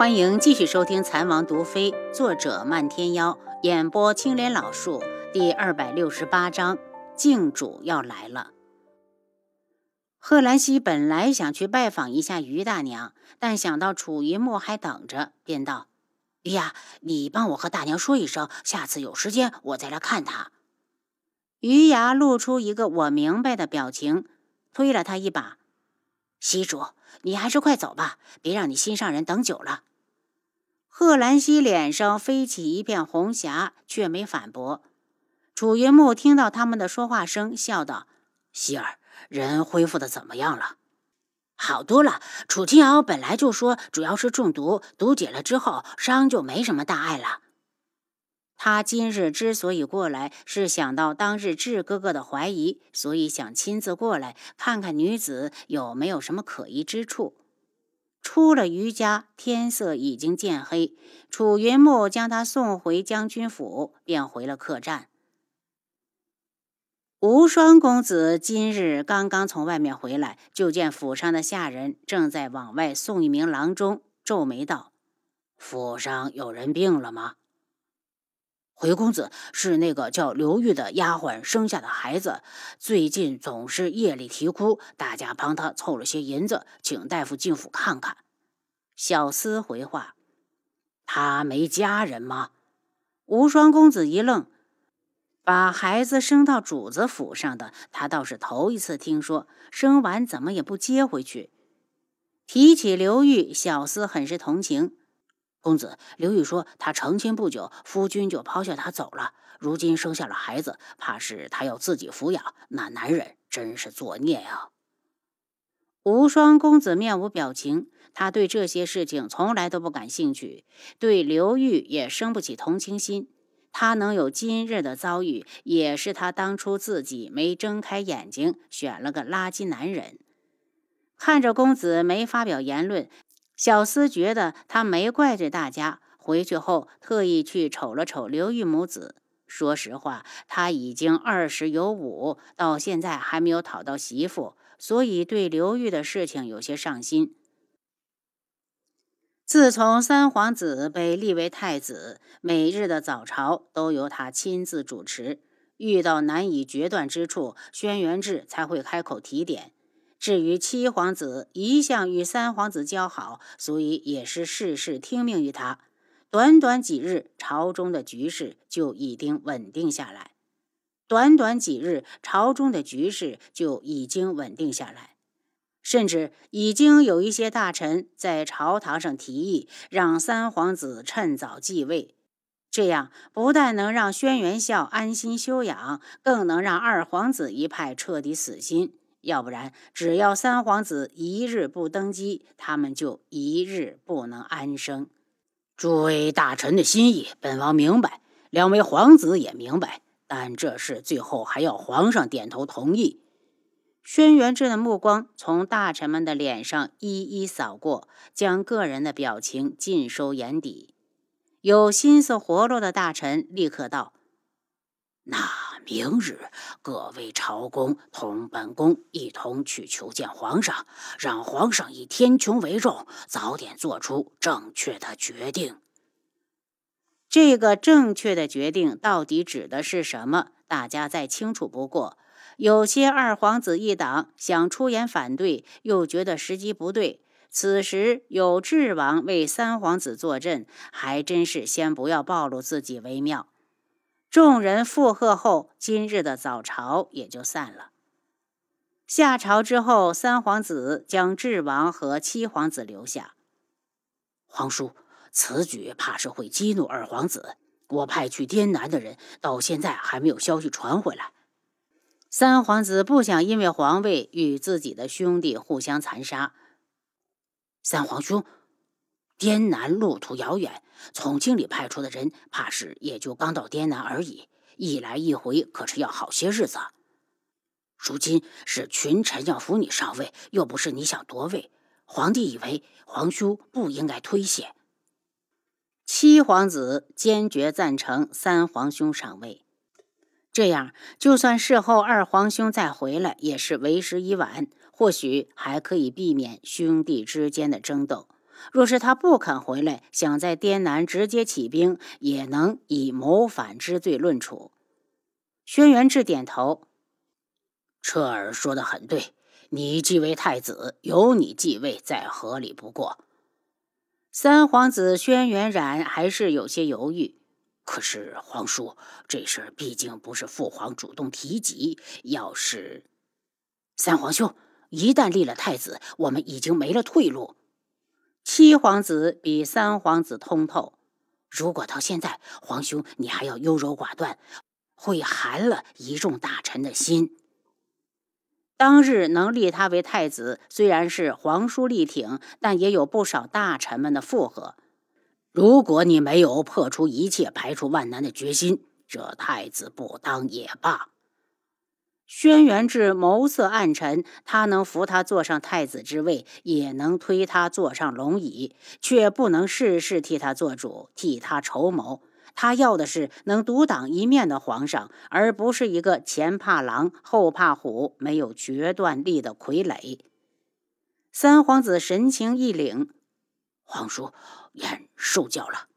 欢迎继续收听《残王毒妃》，作者漫天妖，演播青莲老树，第二百六十八章，靖主要来了。贺兰溪本来想去拜访一下于大娘，但想到楚云墨还等着，便道：“于呀，你帮我和大娘说一声，下次有时间我再来看她。”于牙露出一个我明白的表情，推了他一把：“西主，你还是快走吧，别让你心上人等久了。”贺兰溪脸上飞起一片红霞，却没反驳。楚云木听到他们的说话声，笑道：“希儿，人恢复的怎么样了？好多了。楚清瑶本来就说，主要是中毒，毒解了之后，伤就没什么大碍了。他今日之所以过来，是想到当日智哥哥的怀疑，所以想亲自过来看看女子有没有什么可疑之处。”出了余家，天色已经渐黑。楚云木将他送回将军府，便回了客栈。无双公子今日刚刚从外面回来，就见府上的下人正在往外送一名郎中，皱眉道：“府上有人病了吗？”回公子是那个叫刘玉的丫鬟生下的孩子，最近总是夜里啼哭，大家帮他凑了些银子，请大夫进府看看。小厮回话：“他没家人吗？”无双公子一愣，把孩子生到主子府上的，他倒是头一次听说。生完怎么也不接回去？提起刘玉，小厮很是同情。公子，刘玉说他成亲不久，夫君就抛下他走了。如今生下了孩子，怕是他要自己抚养。那男人真是作孽呀！无双公子面无表情，他对这些事情从来都不感兴趣，对刘玉也生不起同情心。他能有今日的遭遇，也是他当初自己没睁开眼睛，选了个垃圾男人。看着公子没发表言论。小厮觉得他没怪罪大家，回去后特意去瞅了瞅刘玉母子。说实话，他已经二十有五，到现在还没有讨到媳妇，所以对刘玉的事情有些上心。自从三皇子被立为太子，每日的早朝都由他亲自主持，遇到难以决断之处，轩辕志才会开口提点。至于七皇子一向与三皇子交好，所以也是事事听命于他。短短几日，朝中的局势就已经稳定下来。短短几日，朝中的局势就已经稳定下来，甚至已经有一些大臣在朝堂上提议，让三皇子趁早继位。这样不但能让轩辕笑安心休养，更能让二皇子一派彻底死心。要不然，只要三皇子一日不登基，他们就一日不能安生。诸位大臣的心意，本王明白，两位皇子也明白，但这事最后还要皇上点头同意。轩辕志的目光从大臣们的脸上一一扫过，将个人的表情尽收眼底。有心思活络的大臣立刻道：“那。”明日，各位朝公同本宫一同去求见皇上，让皇上以天穹为重，早点做出正确的决定。这个正确的决定到底指的是什么？大家再清楚不过。有些二皇子一党想出言反对，又觉得时机不对。此时有智王为三皇子坐镇，还真是先不要暴露自己为妙。众人附和后，今日的早朝也就散了。下朝之后，三皇子将智王和七皇子留下。皇叔，此举怕是会激怒二皇子。我派去滇南的人，到现在还没有消息传回来。三皇子不想因为皇位与自己的兄弟互相残杀。三皇兄。滇南路途遥远，从京里派出的人，怕是也就刚到滇南而已。一来一回，可是要好些日子。如今是群臣要扶你上位，又不是你想夺位。皇帝以为皇兄不应该推卸。七皇子坚决赞成三皇兄上位，这样就算事后二皇兄再回来，也是为时已晚。或许还可以避免兄弟之间的争斗。若是他不肯回来，想在滇南直接起兵，也能以谋反之罪论处。轩辕志点头，彻儿说的很对，你继位太子，由你继位再合理不过。三皇子轩辕染还是有些犹豫。可是皇叔，这事儿毕竟不是父皇主动提及，要是三皇兄一旦立了太子，我们已经没了退路。七皇子比三皇子通透，如果到现在，皇兄你还要优柔寡断。会寒了一众大臣的心。当日能立他为太子，虽然是皇叔力挺，但也有不少大臣们的附和。如果你没有破除一切、排除万难的决心，这太子不当也罢。轩辕志眸色暗沉，他能扶他坐上太子之位，也能推他坐上龙椅，却不能事事替他做主，替他筹谋。他要的是能独当一面的皇上，而不是一个前怕狼后怕虎、没有决断力的傀儡。三皇子神情一凛：“皇叔，言受教了。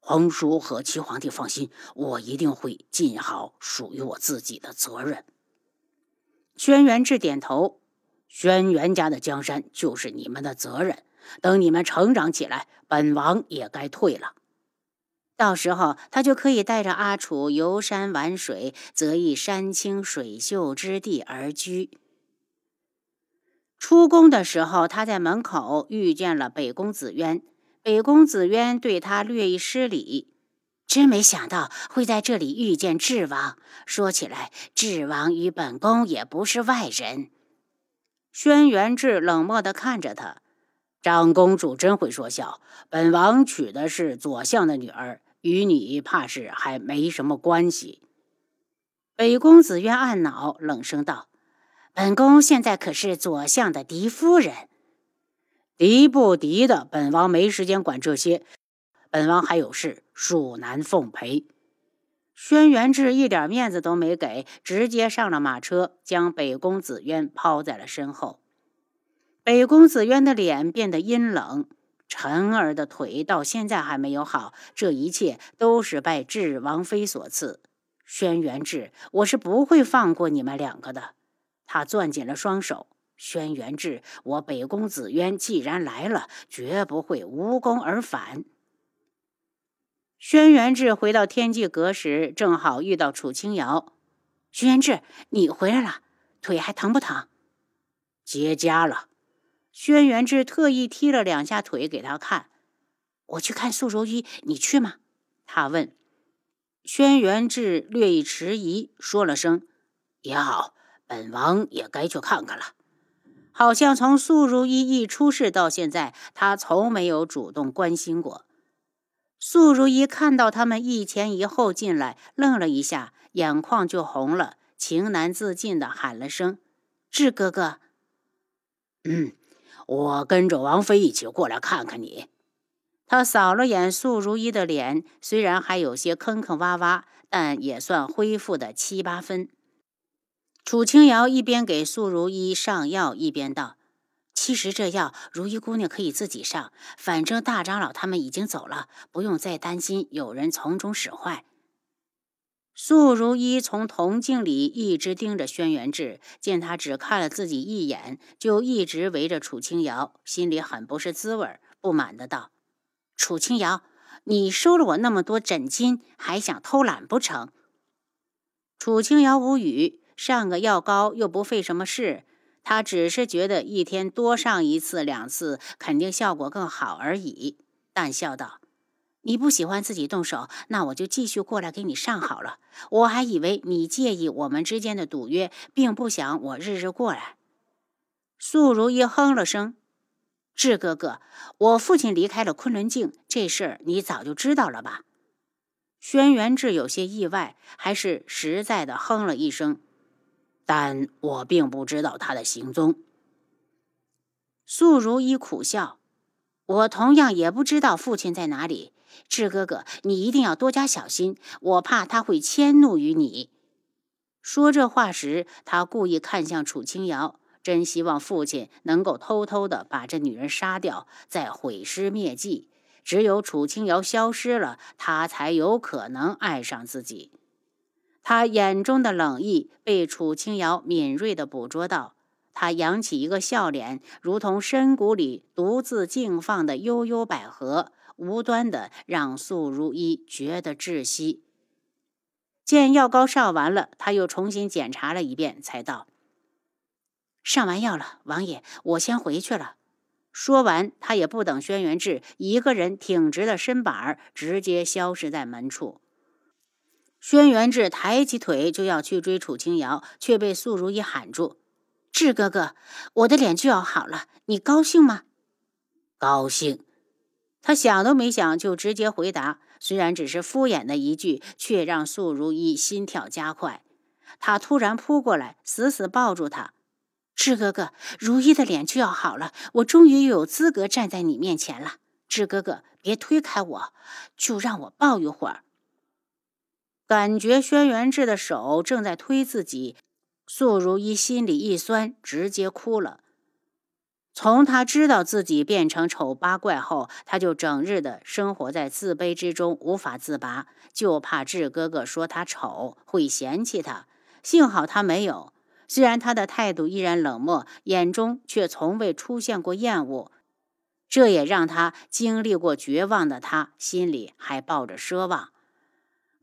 皇叔和七皇帝放心，我一定会尽好属于我自己的责任。”轩辕志点头：“轩辕家的江山就是你们的责任。等你们成长起来，本王也该退了。”到时候，他就可以带着阿楚游山玩水，择一山清水秀之地而居。出宫的时候，他在门口遇见了北宫子渊。北宫子渊对他略一施礼，真没想到会在这里遇见智王。说起来，智王与本宫也不是外人。轩辕志冷漠地看着他，长公主真会说笑。本王娶的是左相的女儿。与你怕是还没什么关系。北宫子渊暗恼，冷声道：“本宫现在可是左相的嫡夫人，嫡不嫡的，本王没时间管这些。本王还有事，恕难奉陪。”轩辕志一点面子都没给，直接上了马车，将北宫子渊抛在了身后。北宫子渊的脸变得阴冷。辰儿的腿到现在还没有好，这一切都是拜智王妃所赐。轩辕志，我是不会放过你们两个的。他攥紧了双手。轩辕志，我北宫子渊既然来了，绝不会无功而返。轩辕志回到天际阁时，正好遇到楚清瑶。轩辕志，你回来了，腿还疼不疼？结痂了。轩辕志特意踢了两下腿给他看。我去看素如意，你去吗？他问。轩辕志略一迟疑，说了声：“也好，本王也该去看看了。”好像从素如意一出事到现在，他从没有主动关心过。素如意看到他们一前一后进来，愣了一下，眼眶就红了，情难自禁的喊了声：“志哥哥。”嗯。我跟着王妃一起过来看看你。他扫了眼素如意的脸，虽然还有些坑坑洼洼，但也算恢复的七八分。楚清瑶一边给素如意上药，一边道：“其实这药，如意姑娘可以自己上，反正大长老他们已经走了，不用再担心有人从中使坏。”素如意从铜镜里一直盯着轩辕志，见他只看了自己一眼，就一直围着楚清瑶，心里很不是滋味，不满的道：“楚清瑶，你收了我那么多枕巾，还想偷懒不成？”楚清瑶无语，上个药膏又不费什么事，他只是觉得一天多上一次两次，肯定效果更好而已，淡笑道。你不喜欢自己动手，那我就继续过来给你上好了。我还以为你介意我们之间的赌约，并不想我日日过来。素如意哼了声：“志哥哥，我父亲离开了昆仑镜，这事儿你早就知道了吧？”轩辕志有些意外，还是实在的哼了一声：“但我并不知道他的行踪。”素如意苦笑：“我同样也不知道父亲在哪里。”志哥哥，你一定要多加小心，我怕他会迁怒于你。说这话时，他故意看向楚清瑶，真希望父亲能够偷偷的把这女人杀掉，再毁尸灭迹。只有楚清瑶消失了，他才有可能爱上自己。他眼中的冷意被楚清瑶敏锐地捕捉到，他扬起一个笑脸，如同深谷里独自静放的悠悠百合，无端的让素如一觉得窒息。见药膏上完了，他又重新检查了一遍，才道：“上完药了，王爷，我先回去了。”说完，他也不等轩辕志，一个人挺直了身板，直接消失在门处。轩辕志抬起腿就要去追楚清瑶，却被素如意喊住：“志哥哥，我的脸就要好了，你高兴吗？”“高兴。”他想都没想就直接回答。虽然只是敷衍的一句，却让素如意心跳加快。他突然扑过来，死死抱住他。志哥哥，如意的脸就要好了，我终于有资格站在你面前了。志哥哥，别推开我，就让我抱一会儿。感觉轩辕志的手正在推自己，素如一心里一酸，直接哭了。从他知道自己变成丑八怪后，他就整日的生活在自卑之中，无法自拔，就怕志哥哥说他丑会嫌弃他。幸好他没有，虽然他的态度依然冷漠，眼中却从未出现过厌恶。这也让他经历过绝望的他心里还抱着奢望。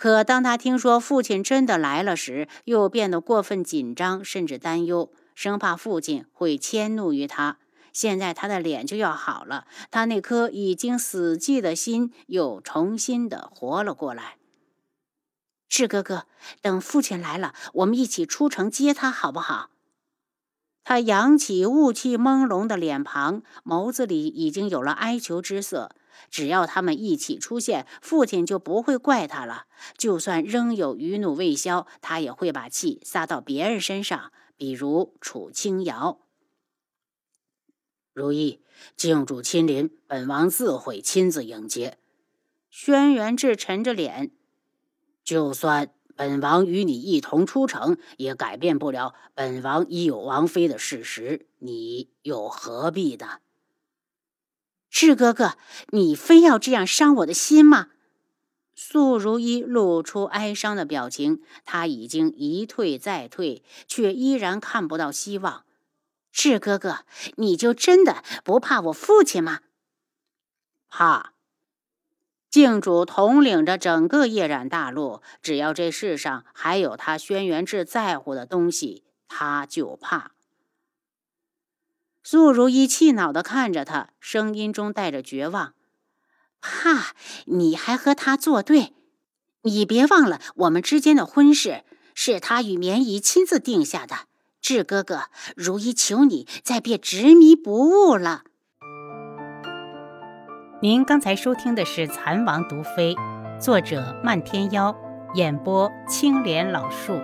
可当他听说父亲真的来了时，又变得过分紧张，甚至担忧，生怕父亲会迁怒于他。现在他的脸就要好了，他那颗已经死寂的心又重新的活了过来。志哥哥，等父亲来了，我们一起出城接他，好不好？他扬起雾气朦胧的脸庞，眸子里已经有了哀求之色。只要他们一起出现，父亲就不会怪他了。就算仍有余怒未消，他也会把气撒到别人身上，比如楚清瑶。如意，静主亲临，本王自会亲自迎接。轩辕志沉着脸，就算本王与你一同出城，也改变不了本王已有王妃的事实。你又何必呢？志哥哥，你非要这样伤我的心吗？素如一露出哀伤的表情，他已经一退再退，却依然看不到希望。志哥哥，你就真的不怕我父亲吗？怕。靖主统领着整个夜染大陆，只要这世上还有他轩辕志在乎的东西，他就怕。素如意气恼的看着他，声音中带着绝望：“怕？你还和他作对？你别忘了，我们之间的婚事是他与绵姨亲自定下的。”志哥哥，如意求你再别执迷不悟了。您刚才收听的是《蚕王毒妃》，作者漫天妖，演播青莲老树。